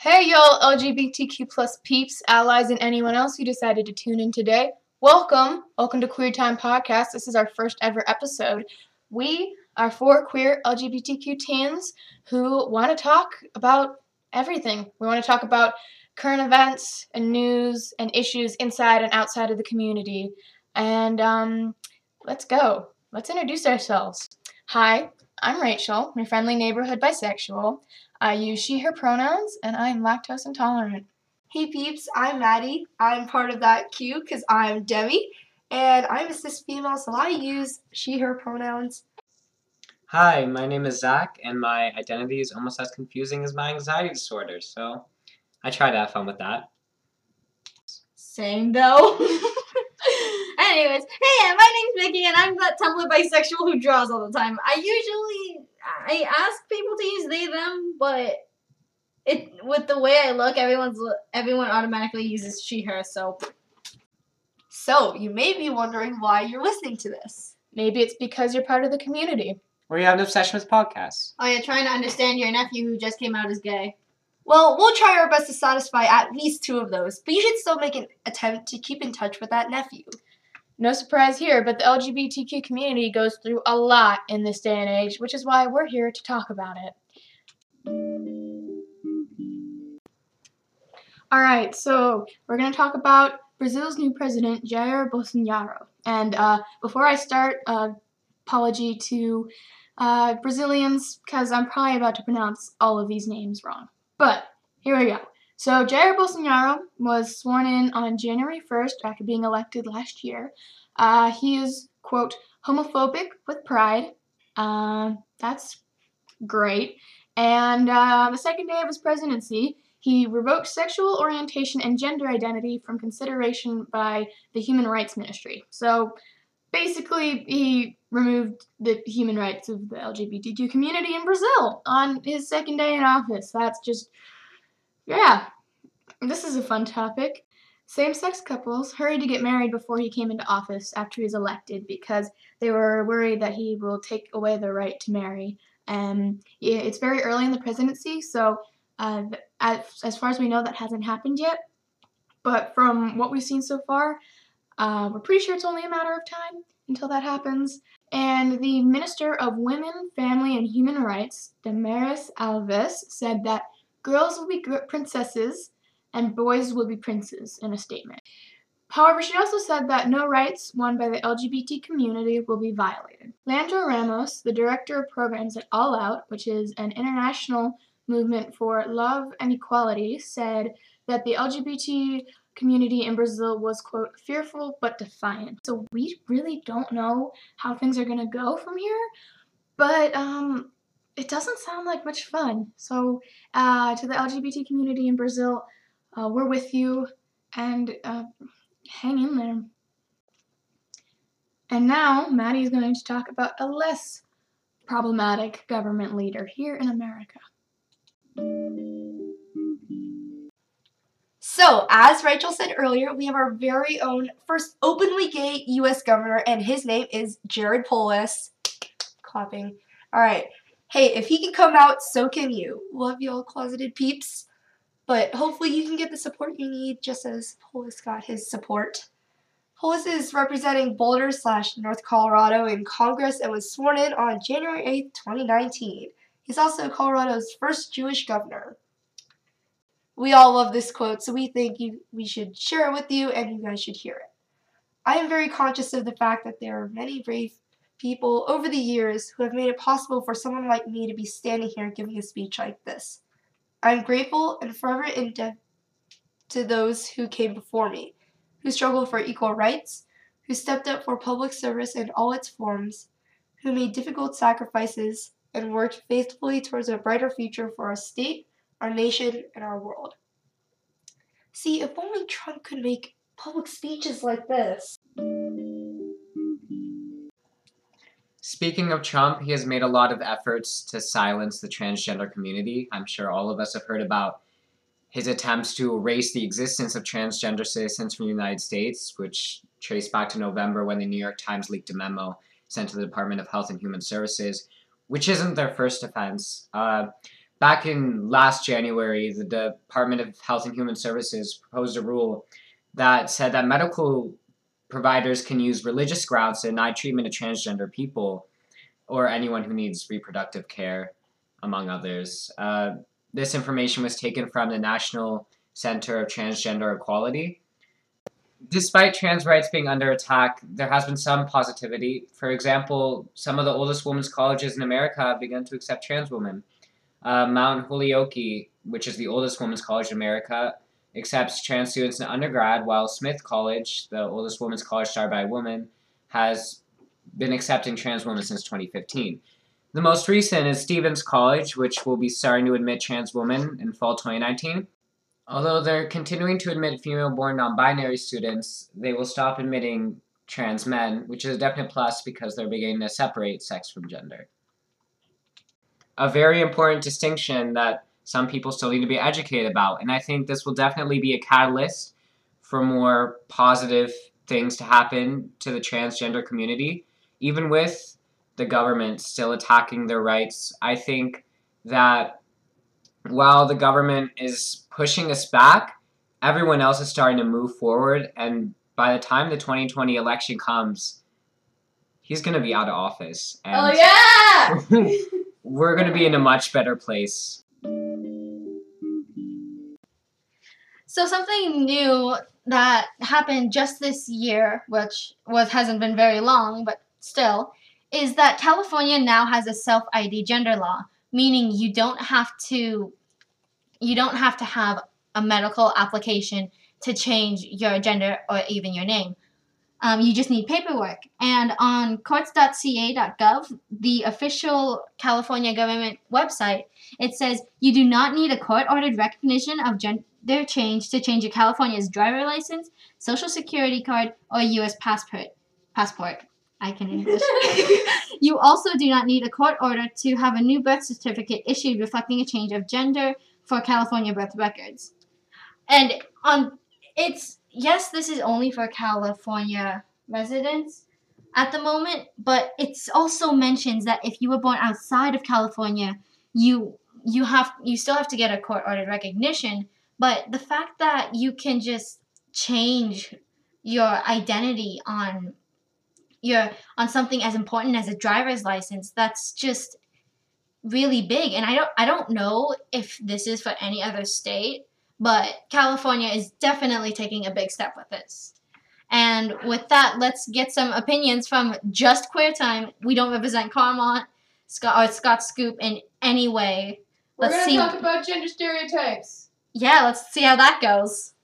Hey y'all, LGBTQ plus peeps, allies, and anyone else who decided to tune in today. Welcome. Welcome to Queer Time Podcast. This is our first ever episode. We are four queer LGBTQ teens who want to talk about everything. We want to talk about current events and news and issues inside and outside of the community. And um, let's go. Let's introduce ourselves. Hi, I'm Rachel, your friendly neighborhood bisexual. I use she, her pronouns, and I am lactose intolerant. Hey peeps, I'm Maddie. I'm part of that queue because I'm Demi, and I'm a cis female, so I use she, her pronouns. Hi, my name is Zach, and my identity is almost as confusing as my anxiety disorder, so I try to have fun with that. Same though. Anyways, hey, my name's Mickey, and I'm that Tumblr bisexual who draws all the time. I usually I ask people to use they them, but it with the way I look, everyone's everyone automatically uses she her. So So, you may be wondering why you're listening to this. Maybe it's because you're part of the community. Or you have an obsession with podcasts. oh, you're trying to understand your nephew who just came out as gay. Well, we'll try our best to satisfy at least two of those, but you should still make an attempt to keep in touch with that nephew. No surprise here, but the LGBTQ community goes through a lot in this day and age, which is why we're here to talk about it. All right, so we're going to talk about Brazil's new president, Jair Bolsonaro. And uh, before I start, uh, apology to uh, Brazilians, because I'm probably about to pronounce all of these names wrong. But here we go. So Jair Bolsonaro was sworn in on January 1st after being elected last year. Uh, he is, quote, homophobic with pride. Uh, that's great. And uh, the second day of his presidency, he revoked sexual orientation and gender identity from consideration by the Human Rights Ministry. So basically, he removed the human rights of the LGBTQ community in Brazil on his second day in office. That's just, yeah, this is a fun topic. Same sex couples hurried to get married before he came into office after he was elected because they were worried that he will take away their right to marry. And yeah, it's very early in the presidency, so uh, as, as far as we know, that hasn't happened yet. But from what we've seen so far, uh, we're pretty sure it's only a matter of time until that happens. And the Minister of Women, Family, and Human Rights, Damares Alves, said that girls will be princesses and boys will be princes in a statement. However, she also said that no rights won by the LGBT community will be violated. Leandro Ramos, the director of programs at All Out, which is an international movement for love and equality, said that the LGBT community in Brazil was, quote, fearful but defiant. So we really don't know how things are going to go from here, but um, it doesn't sound like much fun. So, uh, to the LGBT community in Brazil, uh, we're with you and uh, hang in there. And now, Maddie is going to talk about a less problematic government leader here in America. So, as Rachel said earlier, we have our very own first openly gay U.S. governor, and his name is Jared Polis. Clapping. All right. Hey, if he can come out, so can you. Love y'all, closeted peeps. But hopefully, you can get the support you need, just as Polis got his support. Polis is representing Boulder slash North Colorado in Congress and was sworn in on January 8th, 2019. He's also Colorado's first Jewish governor. We all love this quote, so we think you, we should share it with you and you guys should hear it. I am very conscious of the fact that there are many brave people over the years who have made it possible for someone like me to be standing here giving a speech like this. I am grateful and forever indebted to those who came before me, who struggled for equal rights, who stepped up for public service in all its forms, who made difficult sacrifices, and worked faithfully towards a brighter future for our state, our nation, and our world. See, if only Trump could make public speeches like this. Speaking of Trump, he has made a lot of efforts to silence the transgender community. I'm sure all of us have heard about his attempts to erase the existence of transgender citizens from the United States, which trace back to November when the New York Times leaked a memo sent to the Department of Health and Human Services, which isn't their first offense. Uh, back in last January, the Department of Health and Human Services proposed a rule that said that medical providers can use religious grounds to deny treatment to transgender people or anyone who needs reproductive care, among others. Uh, this information was taken from the National Center of Transgender Equality. Despite trans rights being under attack, there has been some positivity. For example, some of the oldest women's colleges in America have begun to accept trans women. Uh, Mount Holyoke, which is the oldest women's college in America, accepts trans students in undergrad, while Smith College, the oldest women's college started by a woman, has been accepting trans women since 2015. The most recent is Stephens College, which will be starting to admit trans women in fall 2019. Although they're continuing to admit female born non binary students, they will stop admitting trans men, which is a definite plus because they're beginning to separate sex from gender. A very important distinction that some people still need to be educated about, and I think this will definitely be a catalyst for more positive things to happen to the transgender community, even with the government still attacking their rights. I think that while the government is pushing us back, everyone else is starting to move forward. And by the time the 2020 election comes, he's going to be out of office. And oh yeah! we're going to be in a much better place. So something new that happened just this year, which was hasn't been very long, but still, is that California now has a self ID gender law, meaning you don't have to you don't have to have a medical application to change your gender or even your name. Um, you just need paperwork. And on courts.ca.gov, the official California government website, it says you do not need a court ordered recognition of gender change to change your California's driver license, social security card, or U.S. passport. Passport. I can English. you also do not need a court order to have a new birth certificate issued reflecting a change of gender for California birth records. And on it's yes, this is only for California residents at the moment, but it's also mentions that if you were born outside of California, you you have you still have to get a court ordered recognition, but the fact that you can just change your identity on your on something as important as a driver's license that's just really big. And i don't i don't know if this is for any other state but california is definitely taking a big step with this. And with that let's get some opinions from just queer time. We don't represent Carlmont scott or Scot Scoop in any way. We're let's gonna see talk about gender stereotypes. Yeah let's see how that goes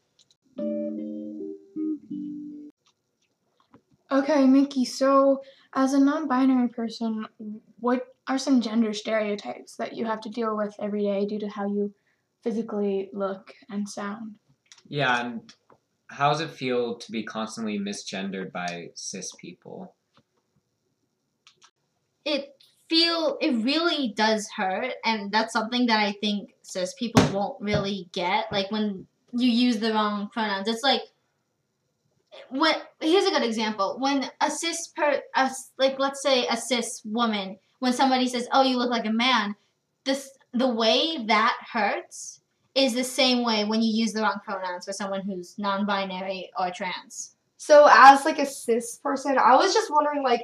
Okay, Mickey. So, as a non-binary person, what are some gender stereotypes that you have to deal with every day due to how you physically look and sound? Yeah, and how does it feel to be constantly misgendered by cis people? it feel it really does hurt and that's something that i think cis people won't really get like when you use the wrong pronouns. It's like when here's a good example. When a cis per a, like let's say a cis woman when somebody says oh you look like a man this the way that hurts is the same way when you use the wrong pronouns for someone who's non-binary or trans. So as like a cis person, I was just wondering like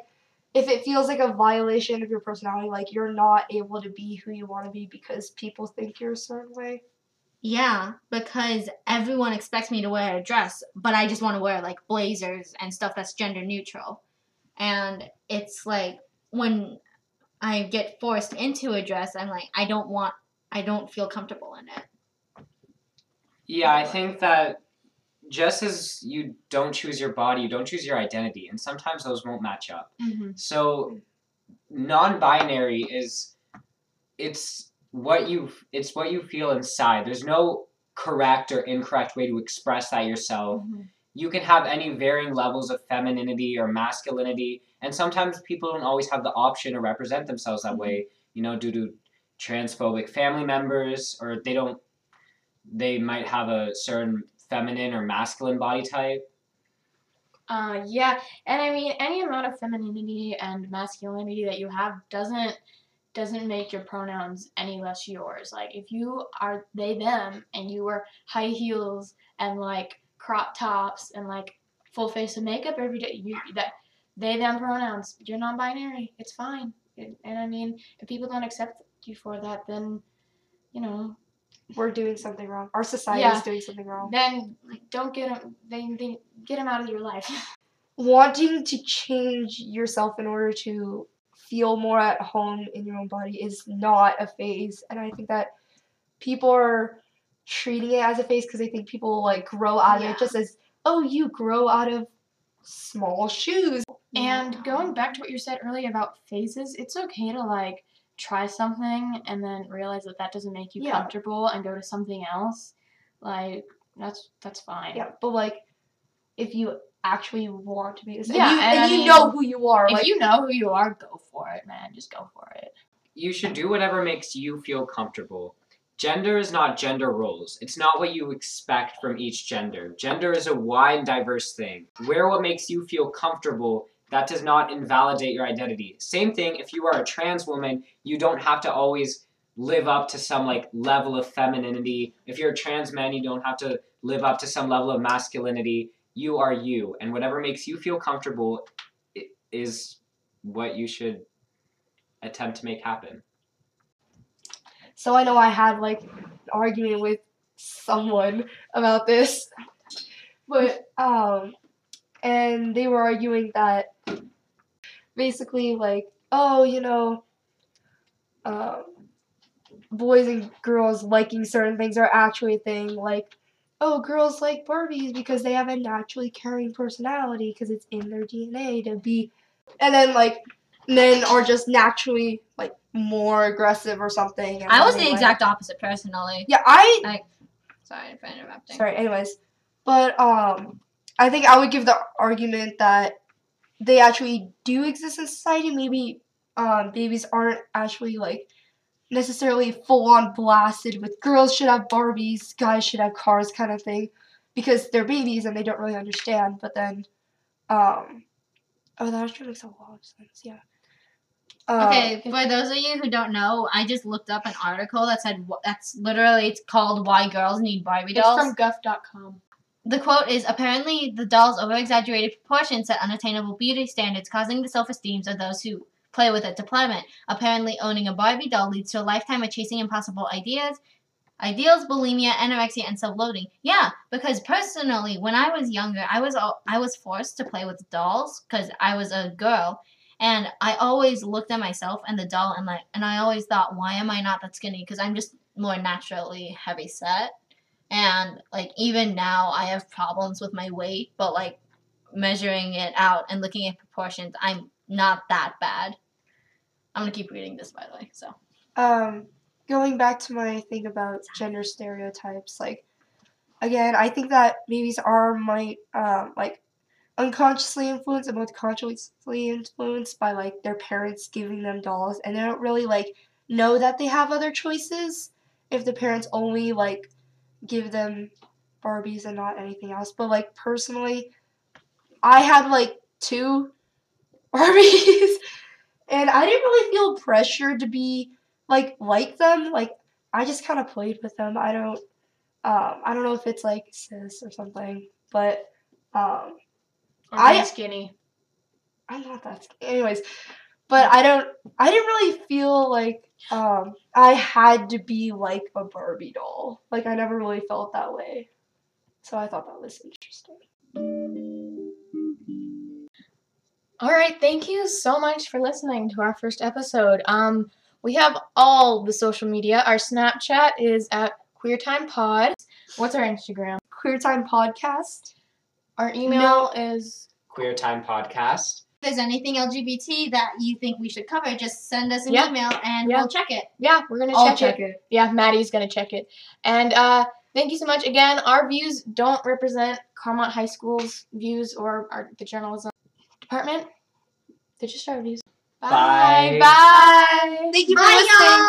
if it feels like a violation of your personality, like you're not able to be who you want to be because people think you're a certain way. Yeah, because everyone expects me to wear a dress, but I just want to wear like blazers and stuff that's gender neutral. And it's like when I get forced into a dress, I'm like, I don't want, I don't feel comfortable in it. Yeah, I think that just as you don't choose your body, you don't choose your identity, and sometimes those won't match up. Mm-hmm. So non-binary is it's what you it's what you feel inside. There's no correct or incorrect way to express that yourself. You can have any varying levels of femininity or masculinity, and sometimes people don't always have the option to represent themselves that way, you know, due to transphobic family members or they don't they might have a certain feminine or masculine body type. Uh, yeah, and I mean, any amount of femininity and masculinity that you have doesn't doesn't make your pronouns any less yours. Like if you are they them and you wear high heels and like crop tops and like full face of makeup every day, you that they them pronouns. You're non-binary. It's fine. And, and I mean, if people don't accept you for that, then you know, We're doing something wrong. Our society Yeah. is doing something wrong. then like, don't get them. They, they get them out of your life. Wanting to change yourself in order to feel more at home in your own body is not a phase, and I think that people are treating it as a phase because they think people like grow out of it just as oh you grow out of small shoes. And going back to what you said earlier about phases, it's okay to like try something and then realize that that doesn't make you Yeah. comfortable and go to something else. Like that's that's fine. Yeah, but like if you actually want to be this, Yeah, and you, and and you mean, know who you are, If like you know who you are, go for it, man. Just go for it. You should do whatever makes you feel comfortable. Gender is not gender roles. It's not what you expect from each gender. Gender is a wide and diverse thing. Wear what makes you feel comfortable. That does not invalidate your identity. Same thing if you are a trans woman, you don't have to always live up to some like level of femininity. If you're a trans man, you don't have to live up to some level of masculinity. You are you, and whatever makes you feel comfortable is what you should attempt to make happen. So I know I had like an argument with someone about this, but um, and they were arguing that basically like oh you know, um, boys and girls liking certain things are actually a thing like. Oh, girls like Barbies because they have a naturally caring personality because it's in their DNA to be, and then like men are just naturally like more aggressive or something. I was the like- exact opposite personally. yeah, I Sorry for interrupting. sorry. Anyways, but um, I think I would give the argument that they actually do exist in society. Maybe um, babies aren't actually like necessarily full on blasted with girls should have Barbies, guys should have cars kind of thing, because they're babies and they don't really understand. But then, um, oh, that actually makes a lot of sense. Yeah. Uh, Okay, for those of you who don't know, I just looked up an article that said that's literally it's called "Why Girls Need Barbie It's from guff.com. The quote is apparently the doll's over-exaggerated proportions set unattainable beauty standards, causing the self-esteems of those who play with it to plummet. Apparently, owning a Barbie doll leads to a lifetime of chasing impossible ideas, ideals, bulimia, anorexia, and self-loathing. Yeah, because personally, when I was younger, I was al- I was forced to play with dolls because I was a girl, and I always looked at myself and the doll, and like, and I always thought, why am I not that skinny? Because I'm just more naturally heavy set. And like even now I have problems with my weight, but like measuring it out and looking at proportions, I'm not that bad. I'm gonna keep reading this by the way. So um going back to my thing about gender stereotypes like again i think that babies are might um like unconsciously influenced and both consciously influenced by like their parents giving them dolls and they don't really like know that they have other choices if the parents only like give them barbies and not anything else but like personally i had like two barbies and i didn't really feel pressured to be like like them. Like I just kind of played with them. I don't um I don't know if it's like cis or something, but um I'm skinny. I'm not that skinny. anyways. But I don't I didn't really feel like um I had to be like a Barbie doll. Like I never really felt that way. So I thought that was interesting. All right, thank you so much for listening to our first episode. Um, we have all the social media. Our Snapchat is at Queer Time Pod. What's our Instagram? Queer Time Podcast. Our email is Queer Time Podcast. If there's anything LGBT that you think we should cover, just send us an Yeah. email and Yeah. we'll check it. yeah, we're gonna I'll check, check it. it. Yeah, Maddie's gonna check it. And uh, thank you so much again. Our views don't represent Carlmont High School's views or our, the journalism department. They're just our views. Bye. Bye. Thank you for Bye, listening. y'all.